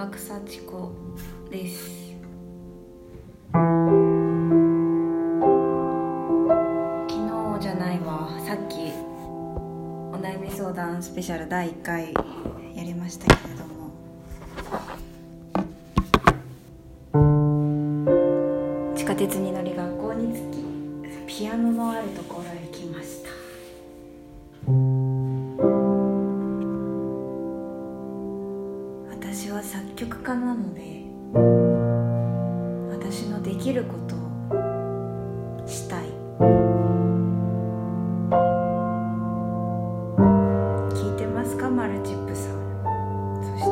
川草千子です。昨日じゃないわ。さっきお悩み相談スペシャル第1回やりましたけれども。地下鉄に乗りマルチップさんそして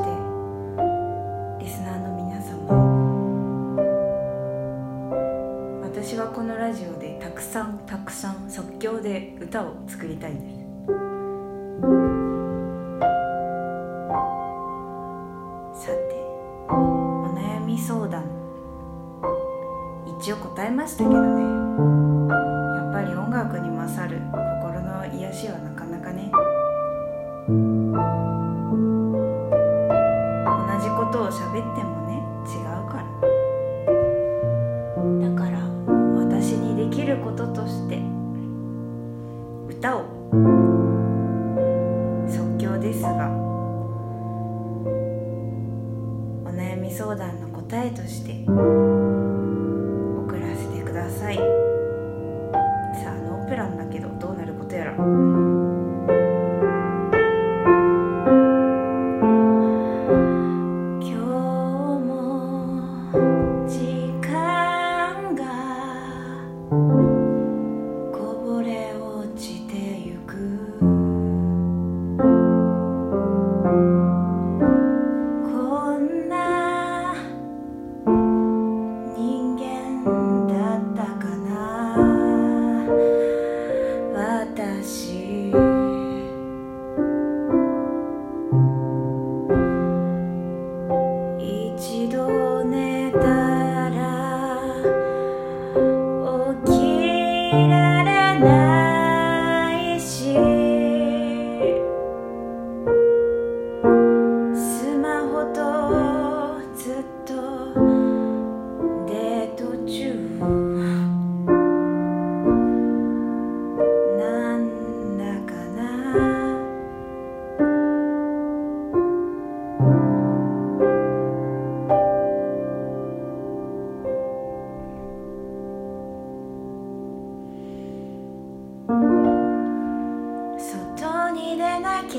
リスナーの皆様。私はこのラジオでたくさんたくさん即興で歌を作りたいです。さてお悩み相談。一応答えましたけどね。相談の答えとして。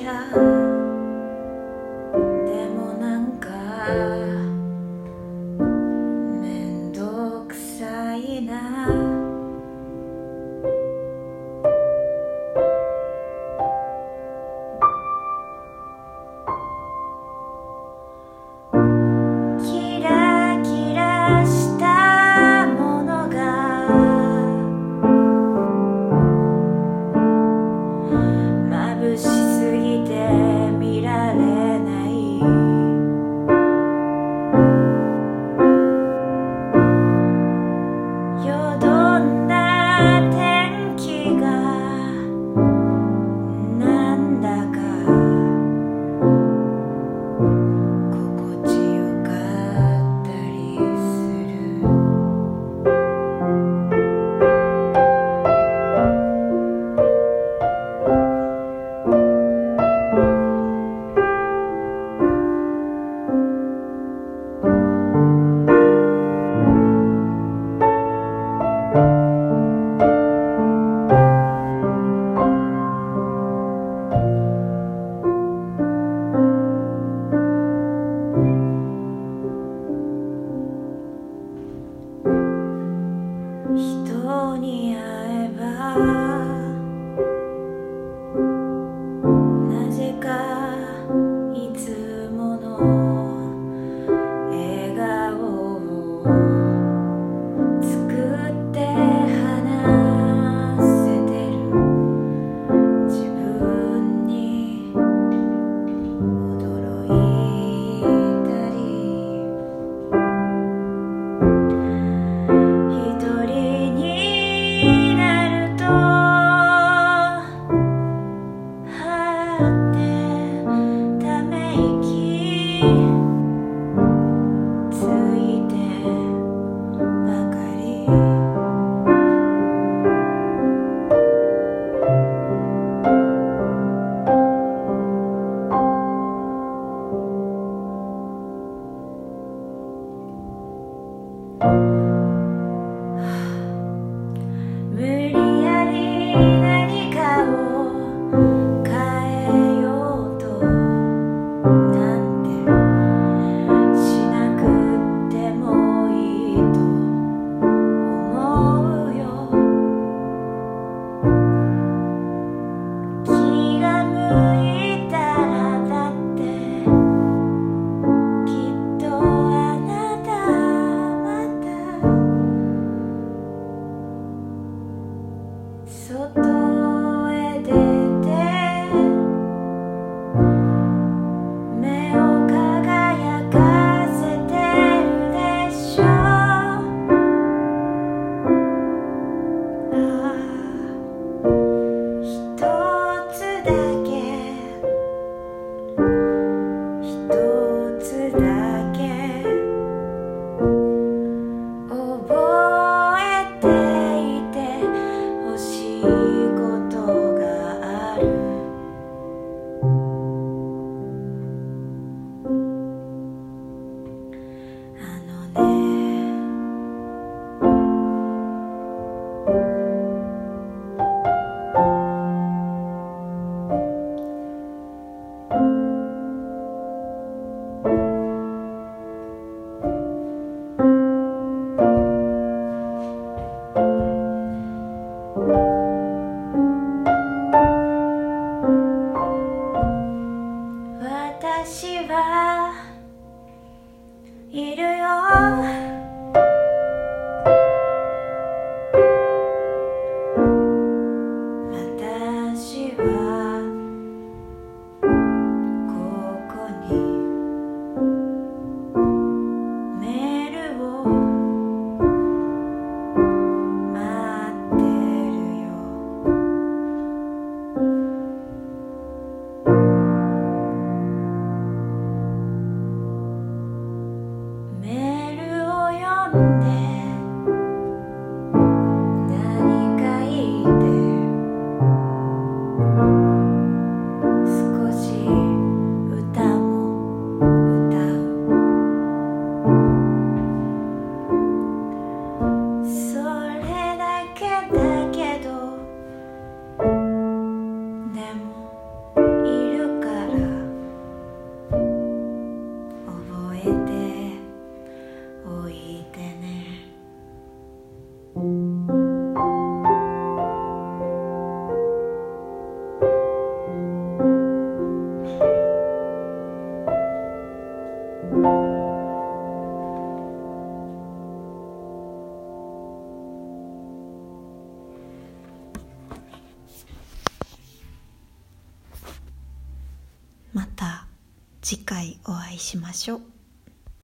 yeah. えておいてね」また次回お会いしましょう。